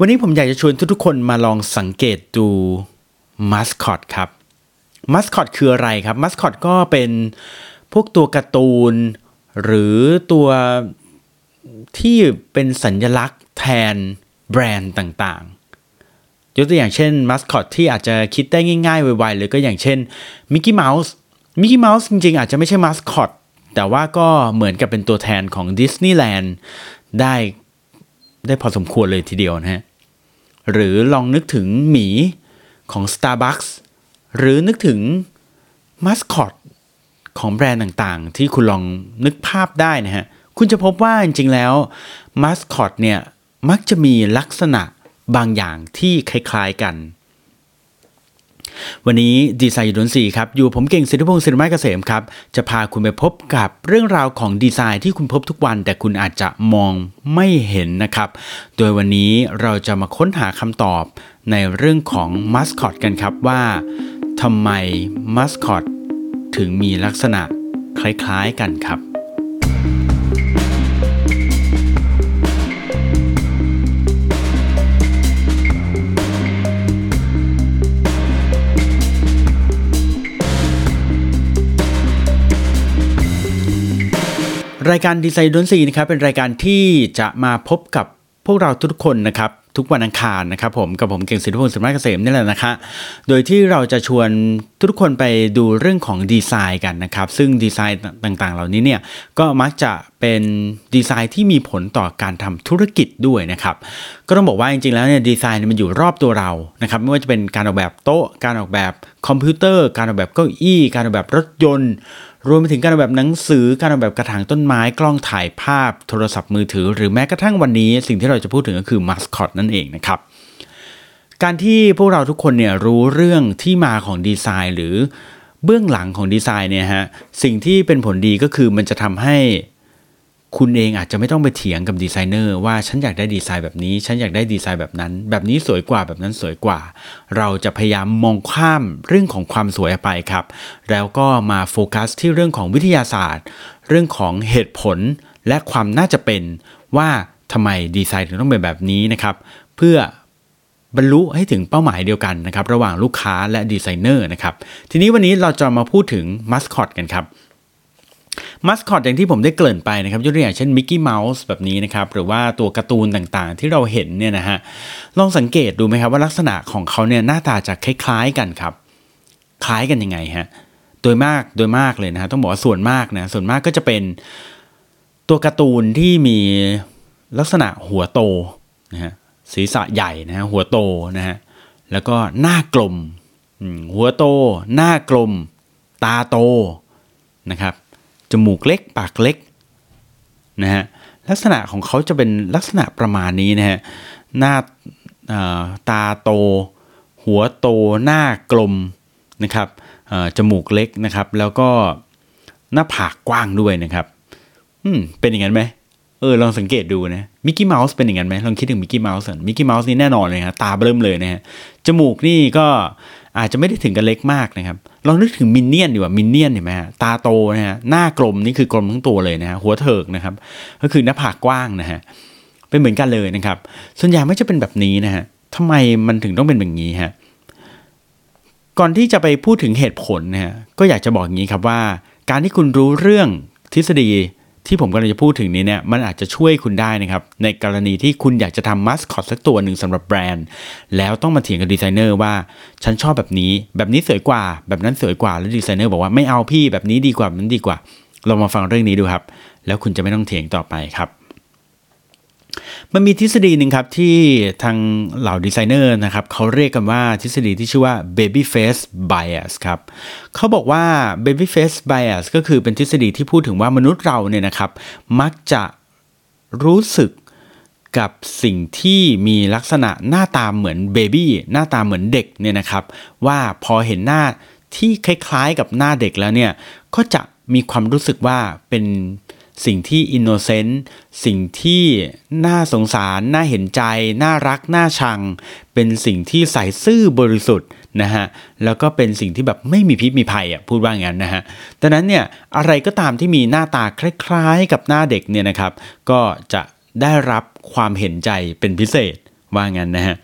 วันนี้ผมอยากจะชวนทุกๆคนมาลองสังเกตดูมัสคอตครับมัสคอตคืออะไรครับมัสคอตก็เป็นพวกตัวการ์ตูน หรือตัวที่เป็นสัญลักษณ์แทนแบรนด์ต่างๆ ยกตัวอย่างเช่นมัสคอตที่อาจจะคิดได้ง่ายๆ ไวๆเลยก็อย่างเช่นมิกกี้เมาส์มิกกี้เมาส์จริงๆ อาจจะไม่ใช่มัสคอตแต่ว่าก็เหมือนกับเป็นตัวแทนของดิสนีย์แลนด์ได้ ได้พอสมควรเลยทีเดียวนะฮะ หรือลองนึกถึงหมีของ Starbucks หรือนึกถึงมัสคอตของแบรนด์ต่างๆ ที่คุณลองนึกภาพได้นะฮะ คุณจะพบว่าจริงๆแล้วมัสคอตเนี่ยมักจะมีลักษณะบางอย่างที่คล้ายๆกัน วันนี้ดีไซน์ยูนสีครับ อยู่ผมเก่งสิทธิพงศ์สิริมาเกษมครับ จะพาคุณไปพบกับเรื่องราวของดีไซน์ที่คุณพบทุกวัน แต่คุณอาจจะมองไม่เห็นนะครับ โดยวันนี้เราจะมาค้นหาคำตอบในเรื่องของมัสคอตกันครับว่าทำไมมัสคอตถึงมีลักษณะคล้ายๆกันครับ รายการดีไซน์ดนซีนะครับเป็นรายการที่จะมาพบกับพวกเราทุกคนนะครับทุกวันอังคารนะครับผมกับผมเก่งสิทธิพงศ์สิริมาเกษมนี่แหละนะคะโดยที่เราจะชวนทุกคนไปดูเรื่องของดีไซน์กันนะครับ ซึ่งดีไซน์ต่างๆ เหล่านี้เนี่ยก็มักจะเป็นดีไซน์ที่มีผลต่อการทำธุรกิจด้วยนะครับ ก็ต้องบอกว่าจริงๆแล้วเนี่ยดีไซน์มันอยู่รอบตัวเรานะครับไม่ว่าจะเป็นการออกแบบโต๊ะ การออกแบบคอมพิวเตอร์ การออกแบบเก้าอี้ การออกแบบรถยนต์ รวมไปถึงการออกแบบหนังสือ การออกแบบกระถางต้นไม้ กล้องถ่ายภาพ โทรศัพท์มือถือ หรือแม้กระทั่งวันนี้ สิ่งที่เราจะพูดถึงก็คือมาสคอตนั่นเองนะครับ การที่พวกเราทุกคนเนี่ยรู้เรื่องที่มาของดีไซน์ หรือเบื้องหลังของดีไซน์เนี่ยฮะ สิ่งที่เป็นผลดีก็คือมันจะทำให้ คุณเองอาจจะไม่ต้องไปเถียงกับดีไซเนอร์ว่าฉันอยากได้ดีไซน์แบบนี้ ฉันอยากได้ดีไซน์แบบนั้น แบบนี้สวยกว่าแบบนั้นสวยกว่า เราจะพยายามมองข้ามเรื่องของความสวยไปครับ แล้วก็มาโฟกัสที่เรื่องของวิทยาศาสตร์ เรื่องของเหตุผลและความน่าจะเป็นว่าทำไมดีไซน์ถึงต้องเป็นแบบนี้นะครับ เพื่อบรรลุให้ถึงเป้าหมายเดียวกันนะครับ ระหว่างลูกค้าและดีไซเนอร์นะครับ ทีนี้วันนี้เราจะมาพูดถึงมัสคอตกันครับ มัสคอตอย่างที่ผมได้เกริ่นไปนะครับยกตัวอย่างเช่นมิกกี้เมาส์แบบนี้นะครับหรือว่าตัวการ์ตูนต่างๆ ที่เราเห็นเนี่ยนะฮะลองสังเกตดูไหมครับว่าลักษณะของเขาเนี่ยหน้าตาจะคล้ายๆกันครับ คล้ายกันยังไงฮะโดยมากโดยมากเลยนะฮะต้องบอกว่าส่วนมากนะส่วนมากก็จะเป็นตัวการ์ตูนที่มีลักษณะหัวโตนะฮะศีรษะใหญ่นะฮะหัวโตนะฮะแล้วก็หน้ากลมหัวโต หน้ากลม ตาโตนะครับ จมูกเล็กปากเล็กนะฮะลักษณะของเขาจะเป็นลักษณะประมาณนี้นะฮะหน้าตาโต หัวโตหน้ากลมนะครับจมูกเล็กนะครับ แล้วก็หน้าผากกว้างด้วยนะครับอืมเป็นอย่างนั้นไหมเออลองสังเกตดูนะมิกกี้เมาส์เป็นอย่างนั้นไหมลองคิดถึงมิกกี้เมาส์มิกกี้เมาส์นี่แน่นอนเลยครับตาเบิ่มเลยนะฮะจมูกนี่ก็ อาจจะไม่ได้ถึงกับเล็กมากนะครับลองนึกถึงมินเนี่ยนดีกว่ามินเนี่ยนเห็นไหมฮะตาโตนะฮะหน้ากลมนี่คือกลมทั้งตัวเลยนะฮะหัวเถิกนะครับ ก็คือหน้าผากกว้างนะฮะเป็นเหมือนกันเลยนะครับ ส่วนใหญ่ไม่จะเป็นแบบนี้นะฮะทำไมมันถึงต้องเป็นแบบนี้ฮะก่อนที่จะไปพูดถึงเหตุผลนะฮะก็อยากจะบอกอย่างนี้ครับว่า การที่คุณรู้เรื่องทฤษฎี ที่ผมกำลังจะพูดถึงนี้เนี่ยมันอาจจะช่วยคุณได้นะครับ ในกรณีที่คุณอยากจะทำมัสคอตสักตัวหนึ่งสำหรับแบรนด์ แล้วต้องมาเถียงกับดีไซเนอร์ว่า ฉันชอบแบบนี้ แบบนี้สวยกว่า แบบนั้นสวยกว่าแล้วดีไซเนอร์บอกว่าไม่เอาพี่แบบนี้ดีกว่าแบบนั้นดีกว่า เรามาฟังเรื่องนี้ดูครับ แล้วคุณจะไม่ต้องเถียงต่อไปครับ มันมีทฤษฎีหนึ่งครับที่ทางเหล่าดีไซเนอร์นะครับเขาเรียกกันว่าทฤษฎีที่ชื่อว่า baby face bias ครับเขาบอกว่า baby face bias ก็คือเป็นทฤษฎีที่พูดถึงว่ามนุษย์เราเนี่ยนะครับ มักจะรู้สึกกับสิ่งที่มีลักษณะหน้าตาเหมือน baby หน้าตาเหมือนเด็กเนี่ยนะครับ ว่าพอเห็นหน้าที่คล้ายๆกับหน้าเด็กแล้วเนี่ยก็จะมีความรู้สึกว่าเป็น สิ่งที่ innocent สิ่งที่น่าสงสาร น่าเห็นใจ น่ารัก น่าชัง เป็นสิ่งที่ใสซื่อบริสุทธิ์นะฮะแล้วก็เป็นสิ่งที่แบบไม่มีพิษมีภัยอะพูดว่างั้นนะฮะดังนั้นเนี่ยอะไรก็ตามที่มีหน้าตาคล้ายๆ กับหน้าเด็กเนี่ยนะครับ ก็จะได้รับความเห็นใจเป็นพิเศษว่างั้นนะฮะ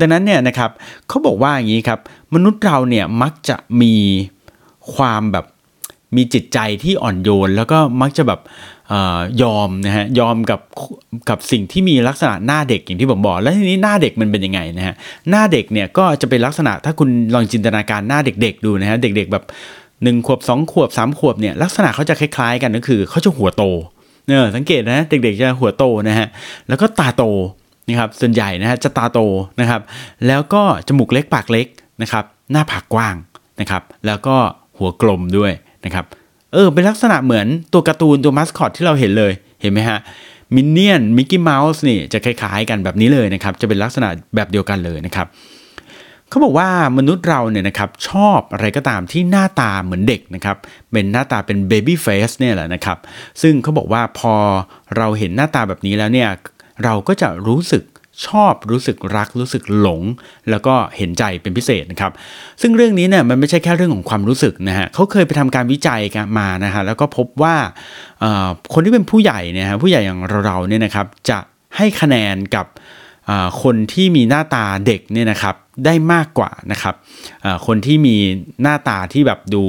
ดังนั้นเนี่ยนะครับเขาบอกว่าอย่างนี้ครับ มนุษย์เราเนี่ยมักจะมีความแบบ มีจิตใจที่อ่อนโยน แล้วก็มักจะแบบออยอมนะฮะยอมกับกับสิ่งที่มีลักษณะหน้าเด็กอย่างที่ผมบอก แล้วทีนี้หน้าเด็กมันเป็นยังไงนะฮะหน้าเด็กเนี่ยก็จะเป็นลักษณะถ้าคุณลองจินตนาการหน้าเด็ก ๆ ดูนะฮะเด็ก ๆ แบบหนึ่งขวบสองขวบสามขวบเนี่ยลักษณะเขาจะคล้ายๆ กันก็คือเขาจะหัวโตเนี่ยสังเกตนะเด็กๆจะหัวโตนะฮะแล้วก็ตาโตนะครับส่วนใหญ่นะฮะจะตาโตนะครับ แล้วก็จมูกเล็กปากเล็กนะครับหน้าผากกว้างนะครับ แล้วก็หัวกลมด้วย นะครับเออเป็นลักษณะเหมือนตัวการ์ตูนตัวมัสคอตที่เราเห็นเลยเห็นไหมฮะมินเนี่ยนมิกกี้เมาส์นี่จะคล้ายๆกันแบบนี้เลยนะครับจะเป็นลักษณะแบบเดียวกันเลยนะครับเขาบอกว่ามนุษย์เราเนี่ยนะครับชอบอะไรก็ตามที่หน้าตาเหมือนเด็กนะครับเป็นหน้าตาเป็นเบบี้เฟสเนี่ยแหละนะครับซึ่งเขาบอกว่าพอเราเห็นหน้าตาแบบนี้แล้วเนี่ยเราก็จะรู้สึก ชอบรู้สึกรักรู้สึกหลง แล้วก็เห็นใจเป็นพิเศษนะครับ ซึ่งเรื่องนี้เนี่ยมันไม่ใช่แค่เรื่องของความรู้สึกนะฮะเขาเคยไปทำการวิจัยกันมานะฮะแล้วก็พบว่าคนที่เป็นผู้ใหญ่เนี่ยฮะผู้ใหญ่อย่างเราเนี่ยนะครับจะให้คะแนนกับคนที่มีหน้าตาเด็กเนี่ยนะครับได้มากกว่านะครับคนที่มีหน้าตาที่แบบดู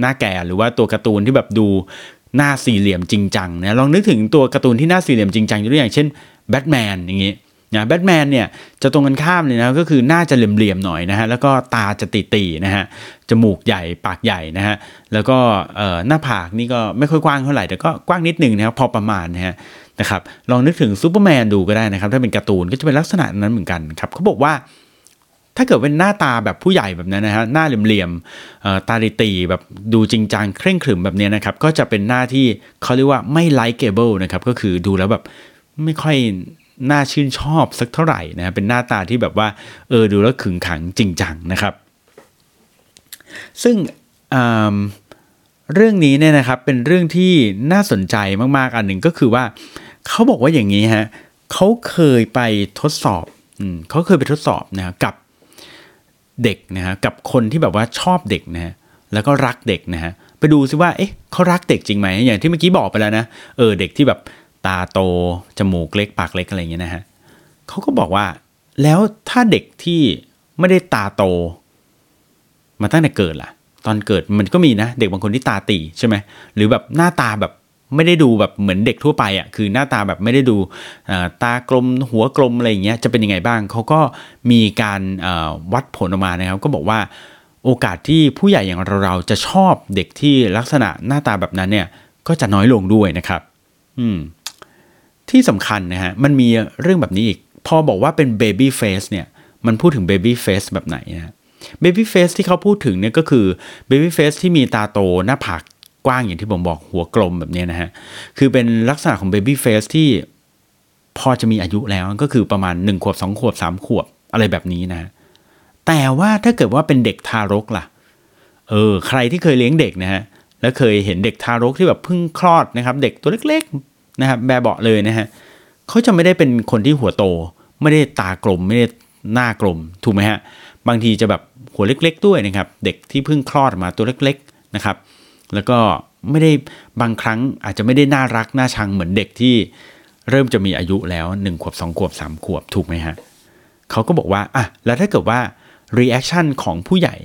หน้าแก่หรือว่าตัวการ์ตูนที่แบบดูหน้าสี่เหลี่ยมจริงจังนะลองนึกถึงตัวการ์ตูนที่หน้าสี่เหลี่ยมจริงจังตัวอย่างเช่นแบทแมนอย่างนี้ นะแบทแมนเนี่ยจะตรงกันข้ามเลยนะก็คือหน้าจะเหลี่ยมๆหน่อยนะฮะแล้วก็ตาจะตีๆนะฮะจมูกใหญ่ปากใหญ่นะฮะแล้วก็หน้าผากนี่ก็ไม่ค่อยกว้างเท่าไหร่แต่ก็กว้างนิดนึงนะครับพอประมาณนะฮะนะครับลองนึกถึงซูเปอร์แมนดูก็ได้นะครับถ้าเป็นการ์ตูนก็จะเป็นลักษณะนั้นเหมือนกันครับเขาบอกว่าถ้าเกิดเป็นหน้าตาแบบผู้ใหญ่แบบนั้นนะฮะหน้าเหลี่ยมๆตาตีๆแบบดูจริงจังเคร่งขรึมแบบนี้นะครับก็จะเป็นหน้าที่เขาเรียกว่าไม่ไลค์เกเบิลนะครับก็คือดูแล้วแบบไม่ค่อย น่าชื่นชอบสักเท่าไหร่นะเป็นหน้าตาที่แบบว่าเออดูแล้วขึงขังจริงจังนะครับ ซึ่งเรื่องนี้เนี่ยนะครับเป็นเรื่องที่น่าสนใจมากๆอันหนึ่งก็คือว่าเขาบอกว่าอย่างนี้ฮะเขาเคยไปทดสอบอเขาเคยไปทดสอบนะกับเด็กนะฮะกับคนที่แบบว่าชอบเด็กนะฮะแล้วก็รักเด็กนะฮะไปดูซิว่าเอ๊ะเขารักเด็กจริงไหมอย่างที่เมื่อกี้บอกไปแล้วนะเออเด็กที่แบบ ตาโต จมูกเล็กปากเล็กอะไรเงี้ยนะฮะเขาก็บอกว่า แล้วถ้าเด็กที่ไม่ได้ตาโต มาตั้งแต่เกิดล่ะ ตอนเกิดมันก็มีนะ เด็กบางคนที่ตาตีใช่ไหมหรือแบบหน้าตาแบบไม่ได้ดูแบบเหมือนเด็กทั่วไปอะ่ะคือหน้าตาแบบไม่ได้ดูตากลมหัวกลมอะไรอย่างเงี้ยจะเป็นยังไงบ้างเขาก็มีการวัดผลออกมานะครับ ก็บอกว่าโอกาสที่ผู้ใหญ่อย่างเราเราจะชอบเด็กที่ลักษณะหน้าตาแบบนั้นเนี่ย ก็จะน้อยลงด้วยนะครับ อืม ที่สำคัญนะฮะมันมีเรื่องแบบนี้อีก พอบอกว่าเป็น baby face เนี่ยมันพูดถึง baby face แบบไหนนะ baby face ที่เขาพูดถึงเนี่ยก็คือ baby face ที่มีตาโตหน้าผากกว้างอย่างที่ผมบอกหัวกลมแบบนี้นะฮะ คือเป็นลักษณะของ baby face ที่พอจะมีอายุแล้วก็คือประมาณ 1 ขวบ 2 ขวบ 3 ขวบอะไรแบบนี้นะ แต่ว่าถ้าเกิดว่าเป็นเด็กทารกล่ะ เออ ใครที่เคยเลี้ยงเด็กนะฮะ แล้วเคยเห็นเด็กทารกที่แบบเพิ่งคลอดนะครับ เด็กตัวเล็ก นะครับแบเบาะเลยนะฮะเขาจะไม่ได้เป็นคนที่หัวโต ไม่ได้ตากลมไม่ได้หน้ากลมถูกไหมฮะบางทีจะแบบหัวเล็ก ๆ ด้วยนะครับ เด็กที่เพิ่งคลอดมาตัวเล็ก ๆนะครับ แล้วก็ไม่ได้บางครั้งอาจจะไม่ได้น่ารักน่าชังเหมือนเด็กที่เริ่มจะมีอายุแล้ว1ขวบ2ขวบ3ขวบถูกไหมฮะเขาก็บอกว่าอะแล้วถ้าเกิดว่า reaction ของผู้ใหญ่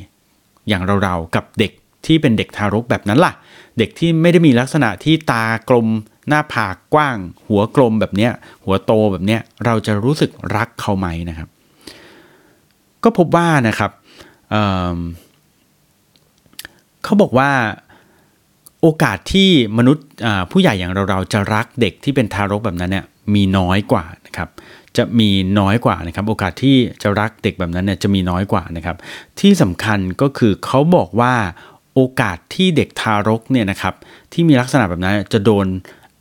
อย่างเราๆกับเด็กที่เป็นเด็กทารกแบบนั้นล่ะ เด็กที่ไม่ได้มีลักษณะที่ตากลม หน้าผากกว้าง หัวกลมแบบเนี้ย หัวโตแบบเนี้ย เราจะรู้สึกรักเขาไหมนะครับ ก็พบว่านะครับเเขาบอกว่าโอกาสที่มนุษย์ผู้ใหญ่อย่างเราๆจะรักเด็กที่เป็นทารกแบบนั้นเนี่ยมีน้อยกว่านะครับจะมีน้อยกว่านะครับ โอกาสที่จะรักเด็กแบบนั้นเนี่ยจะมีน้อยกว่านะครับ ที่สำคัญก็คือเขาบอกว่าโอกาสที่เด็กทารกเนี่ยนะครับที่มีลักษณะแบบนั้นจะโดน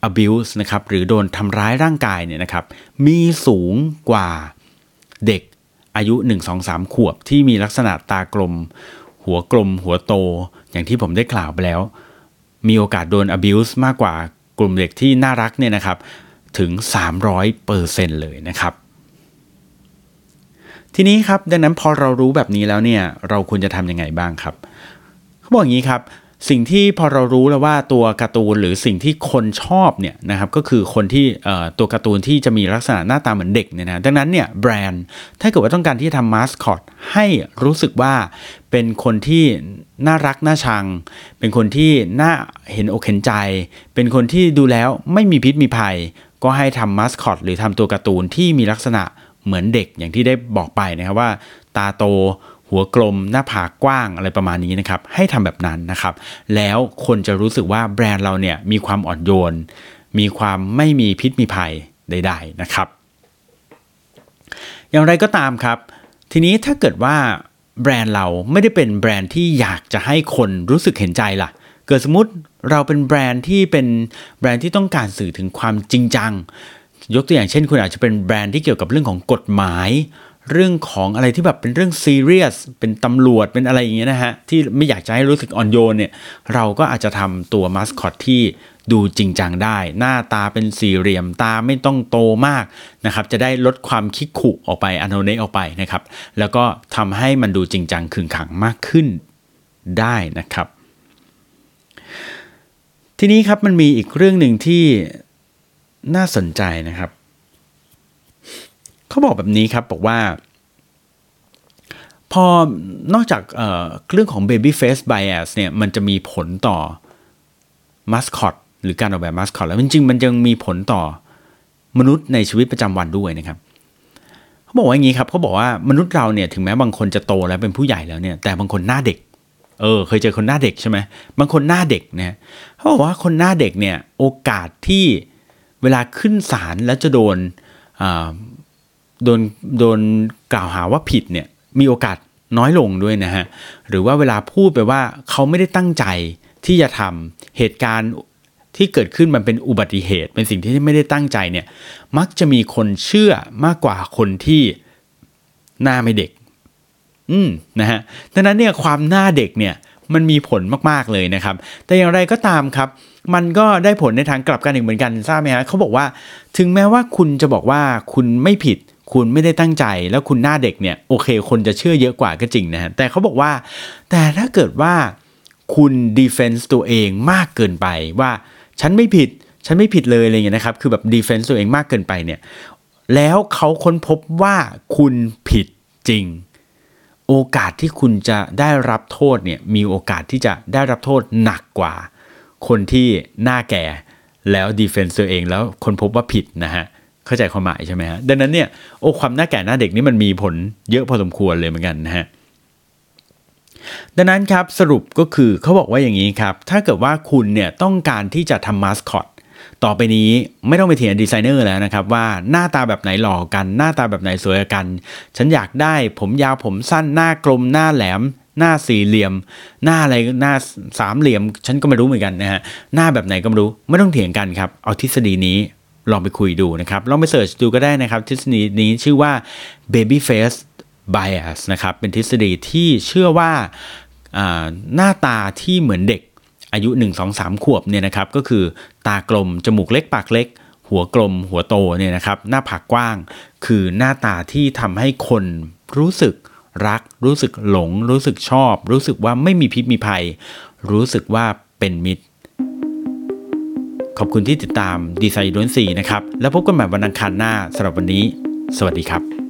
abuse นะครับหรือโดนทำร้ายร่างกายเนี่ยนะครับมีสูงกว่าเด็กอายุ 1 2 3 ขวบที่มีลักษณะตากลม หัวกลม หัวโต อย่างที่ผมได้กล่าวไปแล้ว มีโอกาสโดน abuse มากกว่ากลุ่มเด็กที่น่ารักเนี่ยนะครับถึง 300%เเลยนะครับ ทีนี้ครับดังนั้นพอเรารู้แบบนี้แล้วเนี่ยเราควรจะทำยังไงบ้างครับเขาบอกอย่างนี้ครับ สิ่งที่พอเรารู้แล้วว่าตัวการ์ตูนหรือสิ่งที่คนชอบเนี่ยนะครับก็คือคนที่ตัวการ์ตูนที่จะมีลักษณะหน้าตาเหมือนเด็กเนี่ยนะดังนั้นเนี่ยแบรนด์ถ้าเกิดว่าต้องการที่จะทำมาสคอตให้รู้สึกว่าเป็นคนที่น่ารักน่าชัง เป็นคนที่น่าเห็นอกเห็นใจ เป็นคนที่ดูแล้วไม่มีพิษมีภัย ก็ให้ทำมาสคอตหรือทำตัวการ์ตูนที่มีลักษณะเหมือนเด็กอย่างที่ได้บอกไปนะครับว่า ตาโต หัวกลมหน้าผากกว้างอะไรประมาณนี้นะครับ ให้ทำแบบนั้นนะครับ แล้วคนจะรู้สึกว่าแบรนด์เราเนี่ยมีความอ่อนโยน มีความไม่มีพิษมีภัยใดๆนะครับ อย่างไรก็ตามครับ ทีนี้ถ้าเกิดว่าแบรนด์เราไม่ได้เป็นแบรนด์ที่อยากจะให้คนรู้สึกเห็นใจล่ะ เกิดสมมติเราเป็นแบรนด์ที่เป็นแบรนด์ที่ต้องการสื่อถึงความจริงจัง ยกตัวอย่างเช่น คุณอาจจะเป็นแบรนด์ที่เกี่ยวกับเรื่องของกฎหมาย เรื่องของอะไรที่แบบเป็นเรื่องซีเรียสเป็นตำรวจเป็นอะไรอย่างเงี้ยนะฮะ ที่ไม่อยากจะให้รู้สึกอ่อนโยนเนี่ย เราก็อาจจะทำตัวมาสคอตที่ดูจริงจังได้ หน้าตาเป็นสี่เหลี่ยมตาไม่ต้องโตมากนะครับ จะได้ลดความคิกขุออกไปอนโนเนออกไปนะครับ แล้วก็ทำให้มันดูจริงจังขึงขังมากขึ้นได้นะครับ ทีนี้ครับมันมีอีกเรื่องหนึ่งที่น่าสนใจนะครับ เขาบอกแบบนี้ครับบอกว่า พอนอกจากเเรื่องของ baby face bias เนี่ยมันจะมีผลต่อ mascot หรือการออกแบบ mascot แล้วจริงๆ มันยังมีผลต่อมนุษย์ในชีวิตประจำวันด้วยนะครับเขาบอกว่าอย่างนี้ครับเขาบอกว่ามนุษย์เราเนี่ยถึงแม้บางคนจะโตแล้วเป็นผู้ใหญ่แล้วเนี่ยแต่บางคนหน้าเด็กเออเคยเจอคนหน้าเด็กใช่ไหมบางคนหน้าเด็กเนี่ยเขาบอกว่าคนหน้าเด็กเนี่ยโอกาสที่เวลาขึ้นศาลแล้วจะโดน โดนโดนกล่าวหาว่าผิดเนี่ยมีโอกาสน้อยลงด้วยนะฮะหรือว่าเวลาพูดไปว่าเขาไม่ได้ตั้งใจที่จะทำเหตุการณ์ที่เกิดขึ้นมันเป็นอุบัติเหตุ เป็นสิ่งที่ไม่ได้ตั้งใจเนี่ยมักจะมีคนเชื่อมากกว่าคนที่หน้าไม่เด็ก อืมนะฮะดังนั้นเนี่ยความหน้าเด็กเนี่ยมันมีผลมากๆเลยนะครับ แต่อย่างไรก็ตามครับ มันก็ได้ผลในทางกลับกันอีกเหมือนกันทราบไหมฮะเขาบอกว่า ถึงแม้ว่าคุณจะบอกว่าคุณไม่ผิด คุณไม่ได้ตั้งใจแล้วคุณหน้าเด็กเนี่ยโอเค คนจะเชื่อเยอะกว่าก็จริงนะฮะแต่เขาบอกว่า แต่ถ้าเกิดว่าคุณ defense ตัวเองมากเกินไปว่าฉันไม่ผิดฉันไม่ผิดเลยอะไรเงี้ยนะครับคือแบบ defense ตัวเองมากเกินไปเนี่ยแล้วเขาค้นพบว่าคุณผิดจริง โอกาสที่คุณจะได้รับโทษเนี่ยมีโอกาสที่จะได้รับโทษหนักกว่า คนที่หน้าแก่แล้ว defense ตัวเองแล้วคนพบว่าผิดนะฮะ เข้าใจความหมายใช่ไหมฮะดังนั้นเนี่ยโอ้ความหน้าแก่หน้าเด็กนี่มันมีผลเยอะพอสมควรเลยเหมือนกันนะฮะดังนั้นครับสรุปก็คือเขาบอกว่าอย่างนี้ครับ ถ้าเกิดว่าคุณเนี่ยต้องการที่จะทำมาสคอตต่อไปนี้ไม่ต้องไปเถียงดีไซเนอร์แล้วนะครับ ว่าหน้าตาแบบไหนหล่อกัน หน้าตาแบบไหนสวยกัน ฉันอยากได้ผมยาวผมสั้นหน้ากลมหน้าแหลม หน้าสี่เหลี่ยม หน้าอะไรหน้าสามเหลี่ยม ฉันก็ไม่รู้เหมือนกันนะฮะหน้าแบบไหนก็ไม่รู้ไม่ต้องเถียงกันครับ เอาทฤษฎีนี้ ลองไปคุยดูนะครับ ลองไปเสิร์ชดูก็ได้นะครับ ทฤษฎีนี้ชื่อว่า baby face bias นะครับ เป็นทฤษฎีที่เชื่อว่าหน้าตาที่เหมือนเด็กอายุ 1 2 3 ขวบเนี่ยนะครับ ก็คือตากลม จมูกเล็ก ปากเล็ก หัวกลม หัวโตเนี่ยนะครับ หน้าผากกว้าง คือหน้าตาที่ทำให้คนรู้สึกรัก รู้สึกหลง รู้สึกชอบ รู้สึกว่าไม่มีพิษมีภัย รู้สึกว่าเป็นมิตร ขอบคุณที่ติดตามดีไซน์ล้วนสีนะครับ แล้วพบกันใหม่วันอังคารหน้าสำหรับวันนี้ สวัสดีครับ